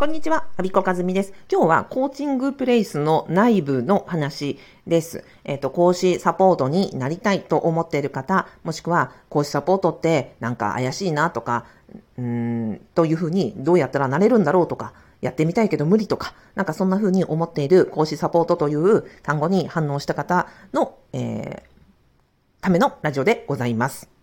こんにちは、アビコカズミです。今日はコーチングプレイスの内部の話です。えっ、ー、と、講師サポートになりたいと思っている方、もしくは講師サポートってなんか怪しいなとか、うーん、というふうにどうやったらなれるんだろうとか、やってみたいけど無理とか、なんかそんな風に思っている講師サポートという単語に反応した方の、えー、ためのラジオでございます。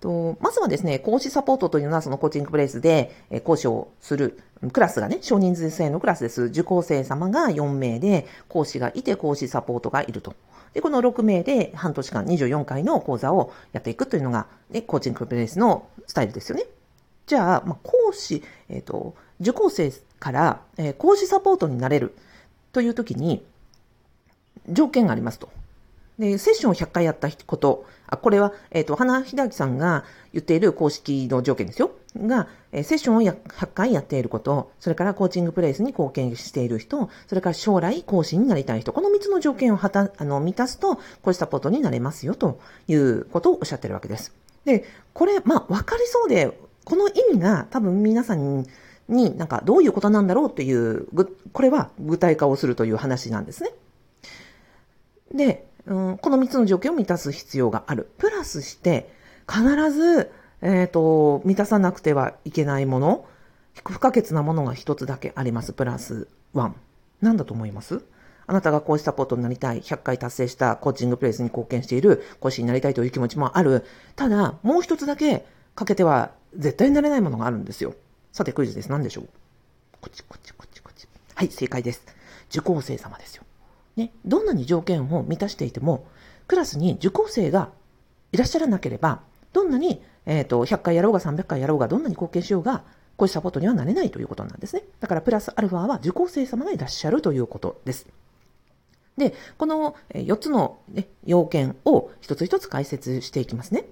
と、まずはですね、講師サポートというのはそのコーチングプレイスで、講師をするクラスがね、少人数制のクラスです。受講生様が4名で、講師がいて講師サポートがいると。で、この6名で半年間24回の講座をやっていくというのが、ね、コーチングプレイスのスタイルですよね。じゃあ、まあ、講師、えっ、ー、と、受講生から、えー、講師サポートになれるという時に、条件がありますと。で、セッションを100回やったこと、あ、これは、えっ、ー、と、花秀明さんが言っている公式の条件ですよ。が、えセッションを100回やっていること、それからコーチングプレイスに貢献している人、それから将来講師になりたい人、この3つの条件をはた、あの、満たすと、講師サポートになれますよ、ということをおっしゃってるわけです。で、これ、まあ、わかりそうで、この意味が多分皆さんになんかどういうことなんだろうっていう、これは具体化をするという話なんですね。で、うん、この3つの条件を満たす必要がある。プラスして、必ず、えっ、ー、と、満たさなくてはいけないもの、不可欠なものが1つだけあります。プラス1。何だと思います？あなたが講師サポートになりたい、100回達成したコーチングプレイスに貢献している講師になりたいという気持ちもある。ただ、もう一つだけ欠けては絶対になれないものがあるんですよ。さてクイズです。何でしょう？こっちこっちこっちこっち。はい、正解です。受講生様ですよ。ね、どんなに条件を満たしていても、クラスに受講生がいらっしゃらなければ、どんなに、え、ー、と、100回やろうが300回やろうが、どんなに貢献しようが、講師サポートにはなれないということなんですね。だから、プラスアルファは受講生様がいらっしゃるということです。で、この4つの、ね、要件を一つ一つ解説していきますね。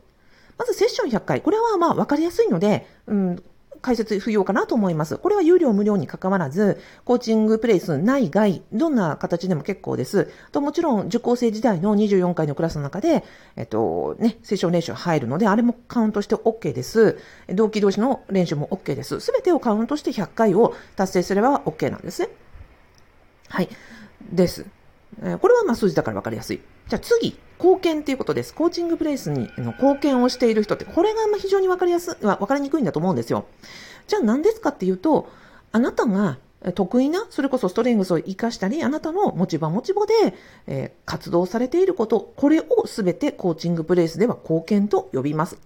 まずセッション100回。これはまあ分かりやすいので、うん、解説不要かなと思います。これは有料無料に関わらず、コーチングプレイス内外、どんな形でも結構です。ともちろん、受講生時代の24回のクラスの中で、えっと、ね、セッション練習入るので、あれもカウントして OK です。同期同士の練習も OK です。すべてをカウントして100回を達成すれば OK なんですね。はい。です。これはまあ数字だから分かりやすい。じゃあ次、貢献っていうことです。コーチングプレイスにの貢献をしている人って、これが非常に分かりやす、分かりにくいんだと思うんですよ。じゃあ何ですかっていうと、あなたが得意な、それこそストレングスを活かしたり、あなたの持ち場持ち場で、えー、活動されていること、これをすべてコーチングプレイスでは貢献と呼びます。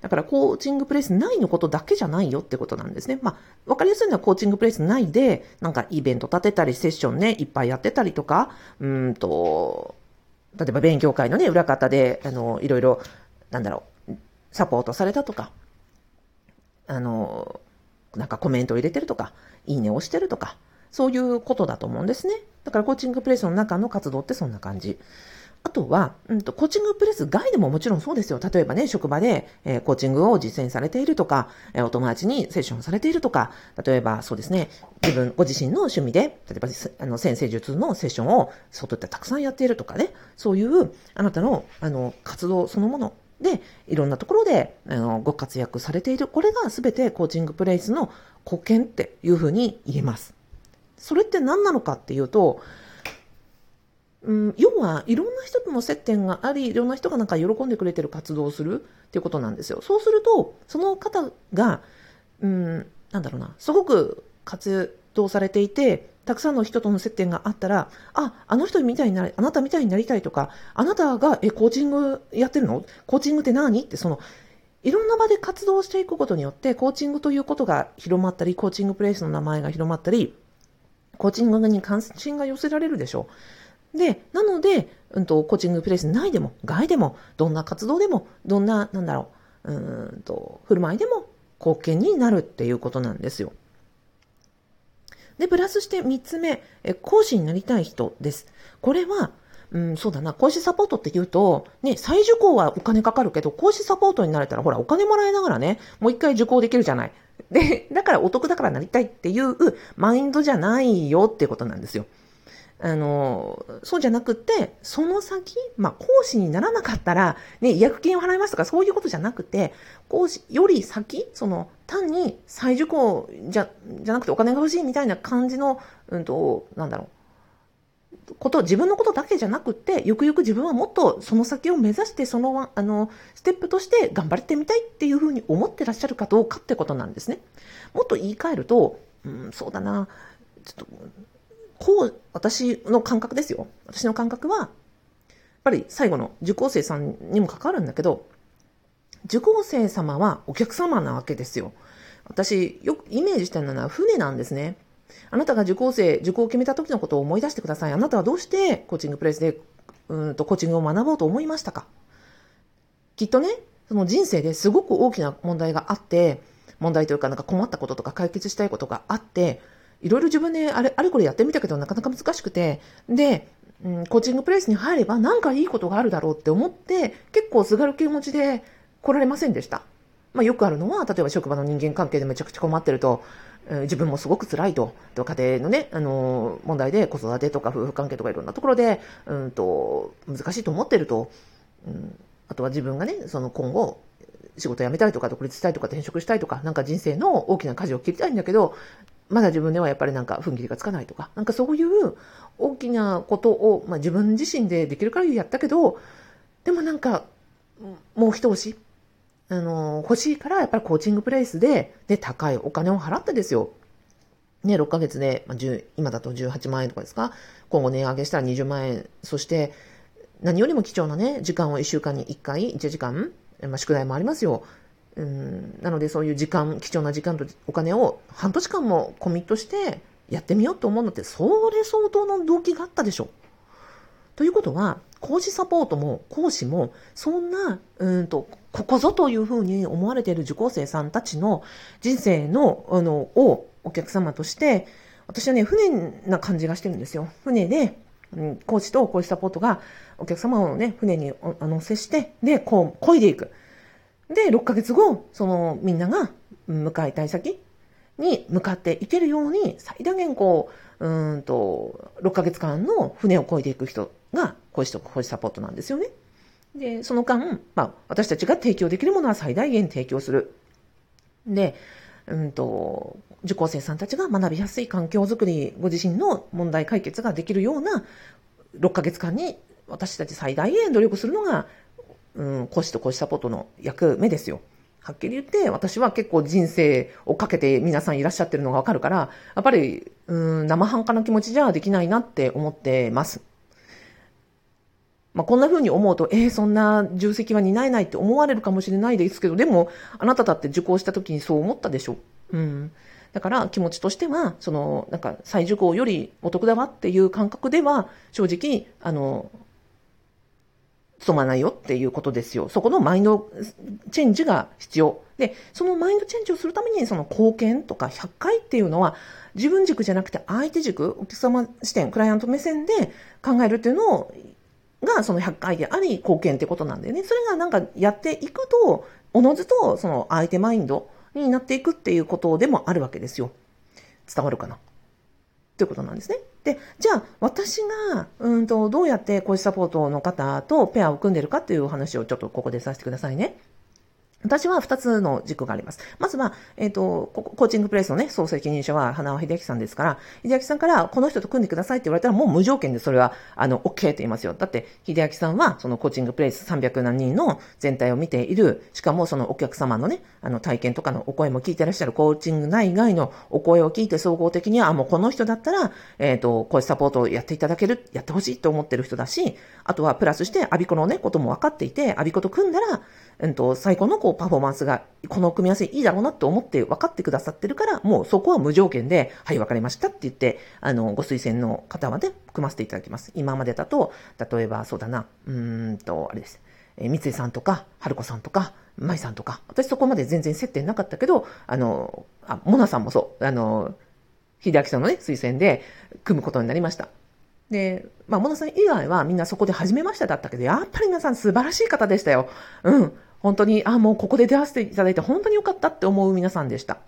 だからコーチングプレイス内のことだけじゃないよってことなんですね。まあ、わかりやすいのはコーチングプレイス内で、なんかイベント立てたり、セッションね、いっぱいやってたりとか、うんと、例えば勉強会のね、裏方で、あの、いろいろ、なんだろう、サポートされたとか、あの、なんかコメントを入れてるとか、いいねをしてるとか、そういうことだと思うんですね。だからコーチングプレイスの中の活動ってそんな感じ。あとは、うんと、コーチングプレス外でももちろんそうですよ。例えばね、職場で、えー、コーチングを実践されているとか、えー、お友達にセッションされているとか、例えばそうですね、自分、ご自身の趣味で、例えば、あの、先生術のセッションを外でたくさんやっているとかね、そういう、あなたの、あの、活動そのもので、いろんなところで、あの、ご活躍されている。これが全てコーチングプレイスの貢献っていうふうに言えます。それって何なのかっていうと、うん、要はいろんな人との接点があり、いろんな人がなんか喜んでくれてる活動をするっていうことなんですよ。そうすると、その方が、うん、なんだろうな、すごく活動されていて、たくさんの人との接点があったら、あ、あの人みたいになり、あなたみたいになりたいとか、あなたが、え、コーチングやってるの？コーチングって何？ってその、いろんな場で活動していくことによって、コーチングということが広まったり、コーチングプレイスの名前が広まったり、コーチングに関心が寄せられるでしょう。で、なので、うんと、コーチングプレイス内でも、外でも、どんな活動でも、どんな、なんだろう、うんと、振る舞いでも貢献になるっていうことなんですよ。で、プラスして3つ目、え講師になりたい人です。これは、うん、そうだな、講師サポートって言うと、ね、再受講はお金かかるけど、講師サポートになれたら、ほら、お金もらいながらね、もう一回受講できるじゃない。で、だからお得だからなりたいっていうマインドじゃないよっていうことなんですよ。あの、そうじゃなくて、その先、まあ、講師にならなかったら、ね、違約金を払いますとか、そういうことじゃなくて、講師より先、その、単に再受講じゃ、じゃなくてお金が欲しいみたいな感じの、うんと、なんだろう。こと、自分のことだけじゃなくて、ゆくゆく自分はもっとその先を目指して、その、あの、ステップとして頑張ってみたいっていうふうに思ってらっしゃるかどうかってことなんですね。もっと言い換えると、うん、そうだな、ちょっと、こう、私の感覚ですよ。私の感覚は、やっぱり最後の受講生さんにも関わるんだけど、受講生様はお客様なわけですよ。私、よくイメージしてるのは船なんですね。あなたが受講生、受講を決めた時のことを思い出してください。あなたはどうしてコーチングプレイスで、うんとコーチングを学ぼうと思いましたか？きっとね、その人生ですごく大きな問題があって、問題というかなんか困ったこととか解決したいことがあって、いろいろ自分であれ、あれこれやってみたけどなかなか難しくて、で、うん、コーチングプレイスに入ればなんかいいことがあるだろうって思って、結構すがる気持ちで来られませんでした。まあよくあるのは、例えば職場の人間関係でめちゃくちゃ困ってると、自分もすごく辛いと、と家庭のね、あの、問題で子育てとか夫婦関係とかいろんなところで、うんと、難しいと思ってると、うん、あとは自分がね、その今後、仕事辞めたいとか独立したいとか転職したいとか、なんか人生の大きな舵を切りたいんだけど、まだ自分ではやっぱりなんか踏ん切りがつかないとか、なんかそういう大きなことを、まあ、自分自身でできる限りやったけど、でもなんか、もう一押し、あの、欲しいからやっぱりコーチングプレイスで、で、高いお金を払ってですよ。ね、6ヶ月で、まあ、今だと18万円とかですか？今後値上げしたら20万円。そして、何よりも貴重なね、時間を1週間に1回、1時間、まあ、宿題もありますよ。うん、なのでそういう時間、貴重な時間とお金を半年間もコミットしてやってみようと思うのって、それ相当の動機があったでしょ。ということは、講師サポートも講師も、そんな、うんと、ここぞというふうに思われている受講生さんたちの人生の、あの、をお客様として、私はね、船な感じがしてるんですよ。船で、うん、講師と講師サポートがお客様をね、船にあの接して、で、こう、漕いでいく。で、6ヶ月後、そのみんなが向かいたい先に向かっていけるように、最大限こう、うんと、6ヶ月間の船を漕いでいく人が、講師と講師サポートなんですよね。で、その間、まあ、私たちが提供できるものは最大限提供する。で、うんと、受講生さんたちが学びやすい環境づくり、ご自身の問題解決ができるような6ヶ月間に私たち最大限努力するのがうん、講師と講師サポートの役目ですよ。はっきり言って、私は結構人生をかけて皆さんいらっしゃってるのがわかるから、やっぱり、うん、生半可な気持ちじゃできないなって思ってます。まあ、こんな風に思うと、えー、そんな重責は担えないって思われるかもしれないですけど、でも、あなただって受講した時にそう思ったでしょ。うん。だから気持ちとしては、その、なんか再受講よりお得だわっていう感覚では、正直、あの、務まないよっていうことですよ。そこのマインドチェンジが必要。で、そのマインドチェンジをするために、その貢献とか100回っていうのは、自分軸じゃなくて相手軸、お客様視点、クライアント目線で考えるっていうのを、がその100回であり、貢献ってことなんでね。それがなんかやっていくと、おのずとその相手マインドになっていくっていうことでもあるわけですよ。伝わるかな？ということなんですね。で、じゃあ、私が、うんと、どうやって講師サポートの方とペアを組んでるかっていうお話をちょっとここでさせてくださいね。私は二つの軸があります。まずは、えっ、ー、と、コーチングプレイスのね、総責任者は花尾秀明さんですから、秀明さんからこの人と組んでくださいって言われたらもう無条件でそれは、あの、OK って言いますよ。だって、秀明さんは、そのコーチングプレイス300何人の全体を見ている、しかもそのお客様のね、あの、体験とかのお声も聞いてらっしゃるコーチング内外のお声を聞いて総合的には、あ、もうこの人だったら、えっ、ー、と、講師サポートをやっていただける、やってほしいと思ってる人だし、あとはプラスして、アビコのね、ことも分かっていて、アビコと組んだら、うんと、最高のこうパフォーマンスが、この組み合わせいいだろうなと思って分かってくださってるから、もうそこは無条件で、はい、分かりましたって言って、あの、ご推薦の方まで組ませていただきます。今までだと、例えばそうだな、うーんと、あれです。え、三井さんとか、春子さんとか、舞さんとか、私そこまで全然接点なかったけど、あの、あ、モナさんもそう、あの、秀明さんのね、推薦で組むことになりました。で、まあ、モナさん以外はみんなそこで始めましただったけど、やっぱり皆さん素晴らしい方でしたよ。うん。本当に、あ、もうここで出会わせていただいて本当に良かったって思う皆さんでした。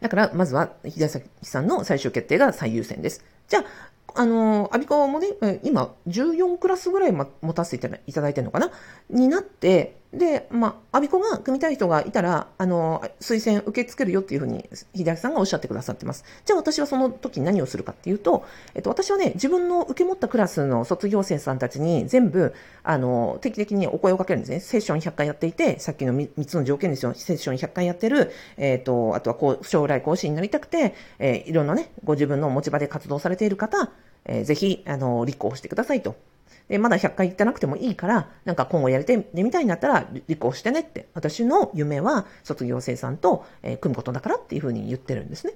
だから、まずは、ひださんの最終決定が最優先です。じゃあ、あの、アビコもね、今、14クラスぐらい持たせていただいてるのかな？になって、で、まあ、アビコが組みたい人がいたら、あの、推薦受け付けるよっていうふうに、秀明さんがおっしゃってくださってます。じゃあ私はその時何をするかっていうと、えっと、私はね、自分の受け持ったクラスの卒業生さんたちに全部、あの、定期的にお声をかけるんですね。セッション100回やっていて、さっきの3つの条件ですよ。セッション100回やってる、えっと、あとはこう、将来講師になりたくて、えー、いろんなね、ご自分の持ち場で活動されている方、えー、ぜひ、あの、立候補してくださいと。で、まだ100回行ってなくてもいいから、なんか今後やりてみたいになったら離婚してねって、私の夢は卒業生さんと、えー、組むことだからっていうふうに言ってるんですね。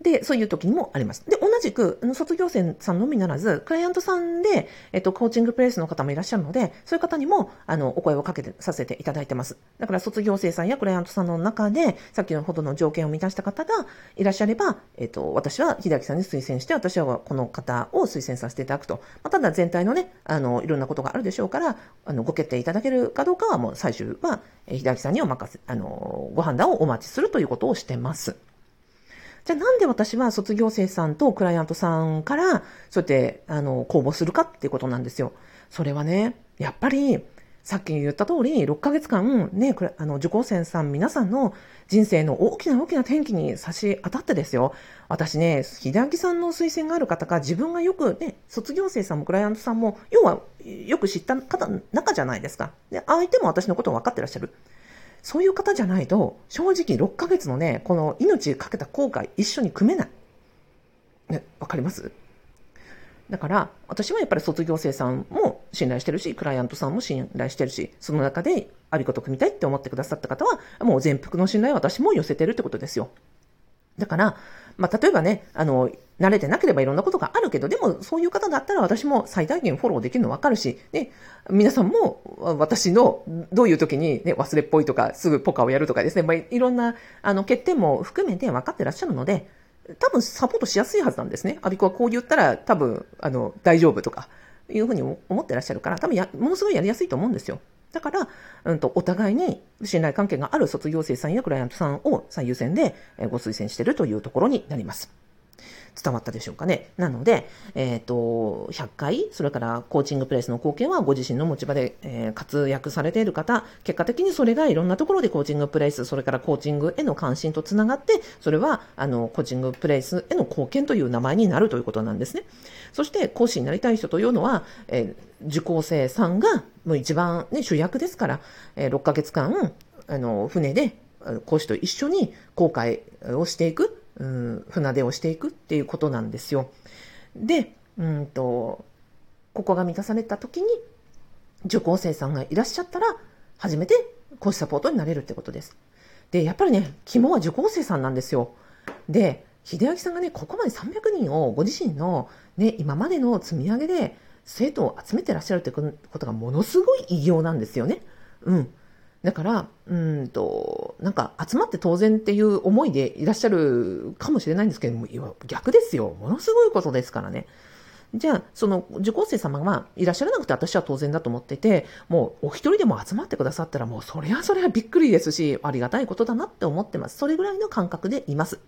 で、そういう時にもあります。で、同じく、卒業生さんのみならず、クライアントさんで、えっと、コーチングプレイスの方もいらっしゃるので、そういう方にも、あの、お声をかけてさせていただいてます。だから、卒業生さんやクライアントさんの中で、さっきのほどの条件を満たした方がいらっしゃれば、えっと、私は秀明さんに推薦して、私はこの方を推薦させていただくと。まあ、ただ、全体のね、あの、いろんなことがあるでしょうから、あの、ご決定いただけるかどうかは、もう最終は、秀明さんにお任せ、あの、ご判断をお待ちするということをしてます。じゃあなんで私は卒業生さんとクライアントさんから、そうやって、あの、公募するかっていうことなんですよ。それはね、やっぱり、さっき言った通り、6ヶ月間、ね、あの、受講生さん皆さんの人生の大きな大きな転機に差し当たってですよ。私ね、秀明さんの推薦がある方か、自分がよくね、卒業生さんもクライアントさんも、要は、よく知った方、中じゃないですか。で、相手も私のことを分かってらっしゃる。そういう方じゃないと、正直6ヶ月のね、この命かけた後悔一緒に組めない。ね、わかります？だから、私はやっぱり卒業生さんも信頼してるし、クライアントさんも信頼してるし、その中で、ありこと組みたいって思ってくださった方は、もう全幅の信頼を私も寄せてるってことですよ。だから、まあ、例えばね、あの、慣れてなければいろんなことがあるけど、でもそういう方だったら私も最大限フォローできるの分かるし、ね、皆さんも私のどういう時に、ね、忘れっぽいとか、すぐポカをやるとかですね、まあ、いろんなあの欠点も含めて分かってらっしゃるので、多分サポートしやすいはずなんですね。アビコはこう言ったら多分、あの、大丈夫とか、いうふうに思ってらっしゃるから、多分や、ものすごいやりやすいと思うんですよ。だから、うんと、お互いに信頼関係がある卒業生さんやクライアントさんを最優先でご推薦しているというところになります。伝わったでしょうかね？なので、えっ、ー、と、100回、それからコーチングプレイスの貢献はご自身の持ち場で、えー、活躍されている方、結果的にそれがいろんなところでコーチングプレイス、それからコーチングへの関心とつながって、それは、あの、コーチングプレイスへの貢献という名前になるということなんですね。そして、講師になりたい人というのは、えー、受講生さんが、もう一番ね、主役ですから、えー、6ヶ月間、あの、船で、講師と一緒に航海をしていく。うん、船出をしていくっていうことなんですよ。で、うんと、ここが満たされた時に、受講生さんがいらっしゃったら、初めて講師サポートになれるってことです。で、やっぱりね、肝は受講生さんなんですよ。で、秀明さんがね、ここまで300人をご自身のね、今までの積み上げで生徒を集めてらっしゃるってことがものすごい偉業なんですよね。うん。だから、うんと、なんか集まって当然っていう思いでいらっしゃるかもしれないんですけども、逆ですよ。ものすごいことですからね。じゃあ、その受講生様がいらっしゃらなくて私は当然だと思ってて、もうお一人でも集まってくださったらもうそれはそれはびっくりですし、ありがたいことだなって思ってます。それぐらいの感覚でいます。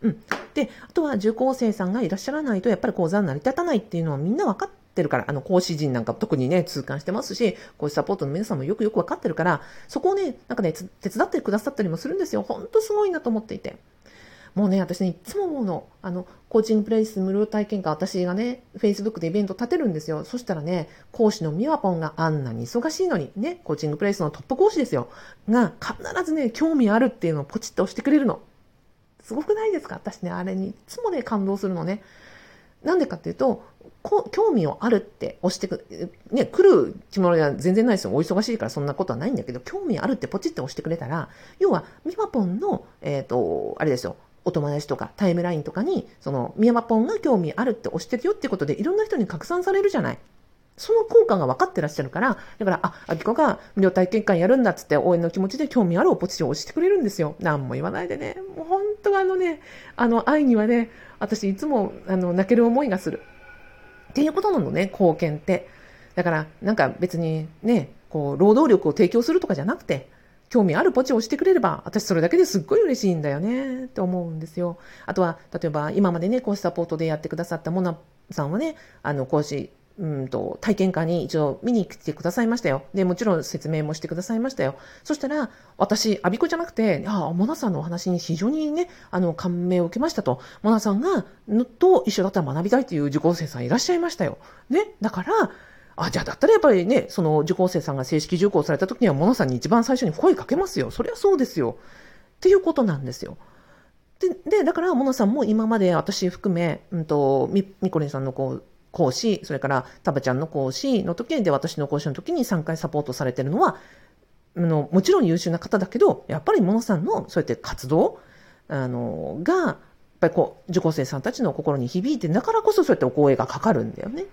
うん。で、あとは受講生さんがいらっしゃらないとやっぱり講座に成り立たないっていうのはみんな分かってってるから、あの、講師陣なんか特にね、痛感してますし、講師サポートの皆さんもよくよくわかってるから、そこをね、なんかね、手伝ってくださったりもするんですよ。ほんとすごいなと思っていて。もうね、私ね、いつも思うの。あの、コーチングプレイス無料体験会、私がね、Facebook でイベント立てるんですよ。そしたらね、講師のミワポンがあんなに忙しいのに、ね、コーチングプレイスのトップ講師ですよ。が、必ずね、興味あるっていうのをポチッと押してくれるの。すごくないですか？私ね、あれにいつもね、感動するのね。なんでかっていうと、興味をあるって押してく、ね、来るつもりは全然ないですよ。お忙しいからそんなことはないんだけど、興味あるってポチって押してくれたら、要は、ミマポンの、えっ、ー、と、あれですよ。お友達とかタイムラインとかに、その、ミヤマポンが興味あるって押してるよってことで、いろんな人に拡散されるじゃない。その効果が分かってらっしゃるから、だから、あ、アキコが無料体験会やるんだっつって応援の気持ちで興味あるをポチを押してくれるんですよ。何も言わないでね。もう本当あのね、あの愛にはね、私いつもあの泣ける思いがする。っていうことなのね、貢献って。だから、なんか別にね、こう、労働力を提供するとかじゃなくて、興味あるポチを押してくれれば、私それだけですっごい嬉しいんだよね、って思うんですよ。あとは、例えば今までね、講師サポートでやってくださったモナさんはね、あの、講師、うんと、体験会に一度見に来てくださいましたよ。で、もちろん説明もしてくださいましたよ。そしたら、私、アビコじゃなくて、ああ、モナさんのお話に非常にね、あの、感銘を受けましたと。モナさんが、のと一緒だったら学びたいという受講生さんいらっしゃいましたよ。ね。だから、あ、じゃあだったらやっぱりね、その受講生さんが正式受講された時には、モナさんに一番最初に声かけますよ。そりゃそうですよ。っていうことなんですよ。で、でだから、モナさんも今まで私含め、うんと、み、みこりんさんのこう、講師、それからタバちゃんの講師の時で私の講師の時に3回サポートされてるのは、あの、もちろん優秀な方だけど、やっぱりモノさんのそうやって活動、あの、が、やっぱりこう、受講生さんたちの心に響いて、だからこそそうやってお声がかかるんだよね。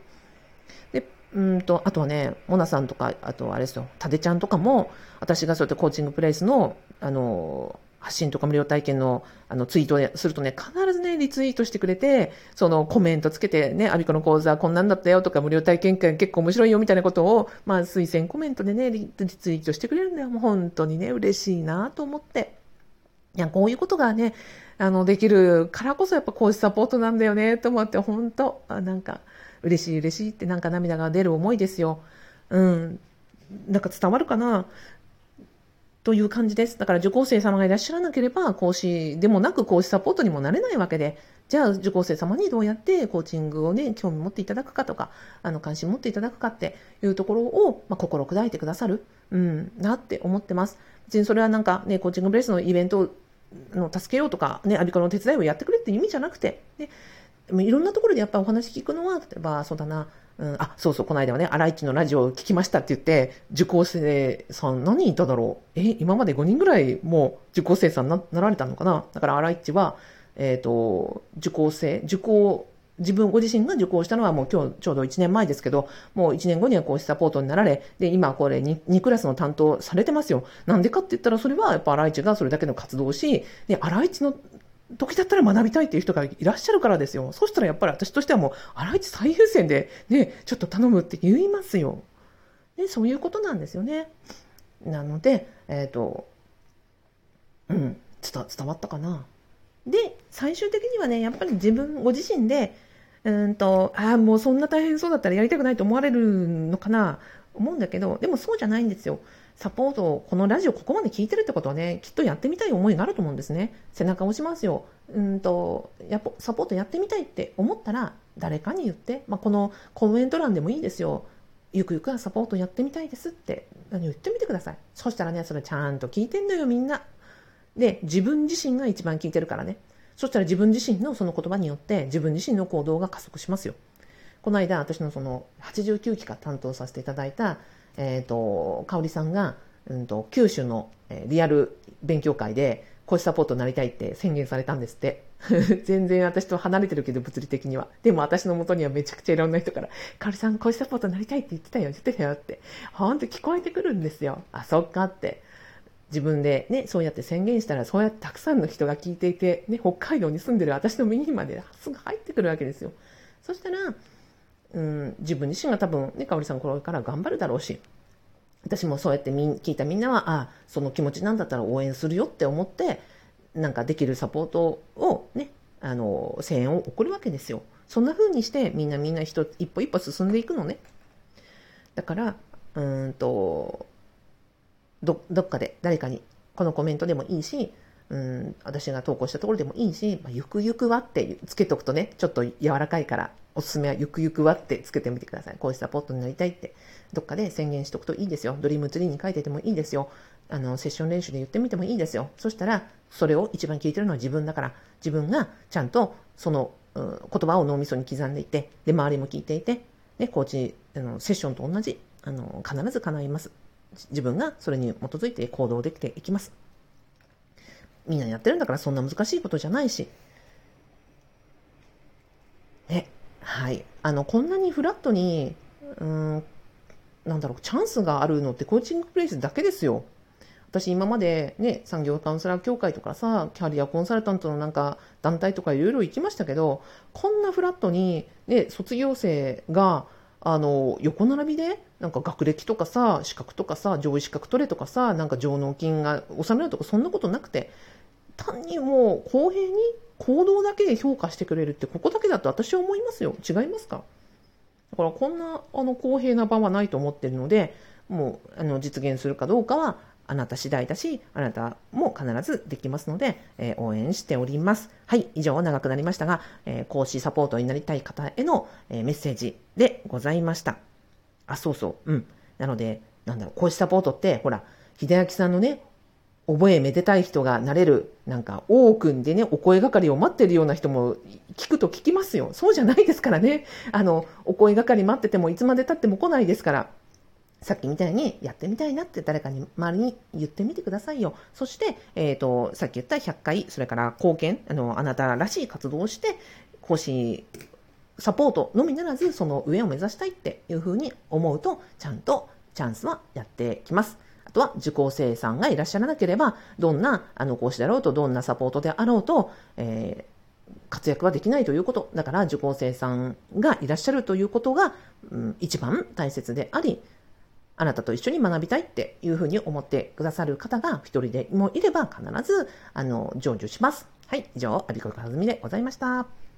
で、うんと、あとはね、モナさんとか、あとあれですよ、タデちゃんとかも、私がそうやってコーチングプレイスの、あの、発信とか無料体験のあのツイートするとね、必ずね、リツイートしてくれて、そのコメントつけてね、アビコの講座こんなんだったよとか、無料体験会結構面白いよみたいなことを、まあ推薦コメントでね、リツイートしてくれるんだよ。もう本当にね、嬉しいなと思って。いや、こういうことがね、あの、できるからこそやっぱ講師サポートなんだよね、と思って、本当なんか、嬉しい嬉しいってなんか涙が出る思いですよ。うん。なんか伝わるかな？という感じです。だから受講生様がいらっしゃらなければ、講師でもなく講師サポートにもなれないわけで、じゃあ受講生様にどうやってコーチングをね、興味持っていただくかとか、あの、関心持っていただくかっていうところを、まあ、心砕いてくださる、うん、なって思ってます。別にそれはなんかね、コーチングブレスのイベントの助けようとか、ね、アビコの手伝いをやってくれっていう意味じゃなくて、ね、いろんなところでやっぱお話聞くのは、例えば、そうだな、うん、あ、そうそう、この間はね、荒市のラジオを聞きましたって言って、受講生さん何人いただろう。え、今まで5人ぐらいもう受講生さんななられたのかな？だから荒市は、えっ、ー、と、受講生、受講、自分ご自身が受講したのはもう今日ちょうど1年前ですけど、もう1年後には講師サポートになられ、で、今これ 2, 2クラスの担当されてますよ。なんでかって言ったらそれはやっぱ荒市がそれだけの活動をし、で、荒市の時だったら学びたいっていう人がいらっしゃるからですよ。そしたらやっぱり私としてはもう、あらいち最優先でね、ちょっと頼むって言いますよ。ね、そういうことなんですよね。なので、えっ、ー、と、うん、伝伝わったかな。で、最終的にはね、やっぱり自分ご自身で、うんと、ああ、もうそんな大変そうだったらやりたくないと思われるのかな、思うんだけど、でもそうじゃないんですよ。サポートを、このラジオここまで聞いてるってことはね、きっとやってみたい思いがあると思うんですね。背中を押しますよ。うんと、やっぱサポートやってみたいって思ったら、誰かに言って、まあ、このコメント欄でもいいですよ。ゆくゆくはサポートやってみたいですって何言ってみてください。そしたらね、それちゃんと聞いてんのよ、みんな。で、自分自身が一番聞いてるからね。そしたら自分自身のその言葉によって自分自身の行動が加速しますよ。この間、私のその89期か担当させていただいたえっ、ー、と、香織さんが、うんと、九州の、え、リアル勉強会で、講師サポートになりたいって宣言されたんですって。全然私と離れてるけど、物理的には。でも私の元にはめちゃくちゃいろんな人から、香織さん講師サポートになりたいって言ってたよ、言ってたよって。ほんと聞こえてくるんですよ。あ、そっかって。自分でね、そうやって宣言したら、そうやってたくさんの人が聞いていて、ね、北海道に住んでる私の耳にまですぐ入ってくるわけですよ。そしたら、うん、自分自身が多分ね、かおりさんこれから頑張るだろうし、私もそうやってみ聞いたみんなは、あその気持ちなんだったら応援するよって思って、なんかできるサポートをね、あの、声援を送るわけですよ。そんな風にしてみんなみんな一一歩一歩進んでいくのね。だから、うんと、ど、どっかで誰かに、このコメントでもいいし、うん、私が投稿したところでもいいし、まあ、ゆくゆくはってつけとくとね、ちょっと柔らかいから、おすすめはゆくゆくはってつけてみてください。こういうサポートになりたいって、どっかで宣言しとくといいですよ。ドリームツリーに書いててもいいですよ。あの、セッション練習で言ってみてもいいですよ。そしたら、それを一番聞いてるのは自分だから、自分がちゃんとその、うん、言葉を脳みそに刻んでいて、で、周りも聞いていて、で、コーチ、あの、セッションと同じ、あの、必ず叶います。自分がそれに基づいて行動できていきます。みんなやってるんだからそんな難しいことじゃないし。ね、はい。あの、こんなにフラットに、うん、なんだろう、チャンスがあるのってコーチングプレイスだけですよ。私今までね、産業カウンセラー協会とかさ、キャリアコンサルタントのなんか団体とかいろいろ行きましたけど、こんなフラットに、ね、卒業生が、あの、横並びで、なんか学歴とかさ、資格とかさ、上位資格取れとかさ、なんか上納金が納めるとか、そんなことなくて、単にもう公平に行動だけで評価してくれるって、ここだけだと私は思いますよ。違いますか？だからこんなあの公平な場はないと思ってるので、もうあの実現するかどうかはあなた次第だし、あなたも必ずできますので、えー、応援しております。はい、以上長くなりましたが、えー、講師サポートになりたい方への、えー、メッセージでございました。あ、そうそう、うん。なので、なんだろう、講師サポートって、ほら、秀明さんのね、覚えめでたい人がなれる、なんか、多くんでね、お声がかりを待ってるような人も聞くと聞きますよ。そうじゃないですからね。あの、お声がかり待っててもいつまで経っても来ないですから。さっきみたいにやってみたいなって誰かに周りに言ってみてくださいよ。そして、えっ、ー、と、さっき言った100回、それから貢献、あの、あなたらしい活動をして、講師サポートのみならず、その上を目指したいっていうふうに思うと、ちゃんとチャンスはやってきます。あとは受講生さんがいらっしゃらなければ、どんなあの講師であろうと、どんなサポートであろうと、えー、活躍はできないということ。だから受講生さんがいらっしゃるということが、うん、一番大切であり、あなたと一緒に学びたいっていうふうに思ってくださる方が一人でもいれば必ず、あの、成就します。はい、以上、アビコカズミでございました。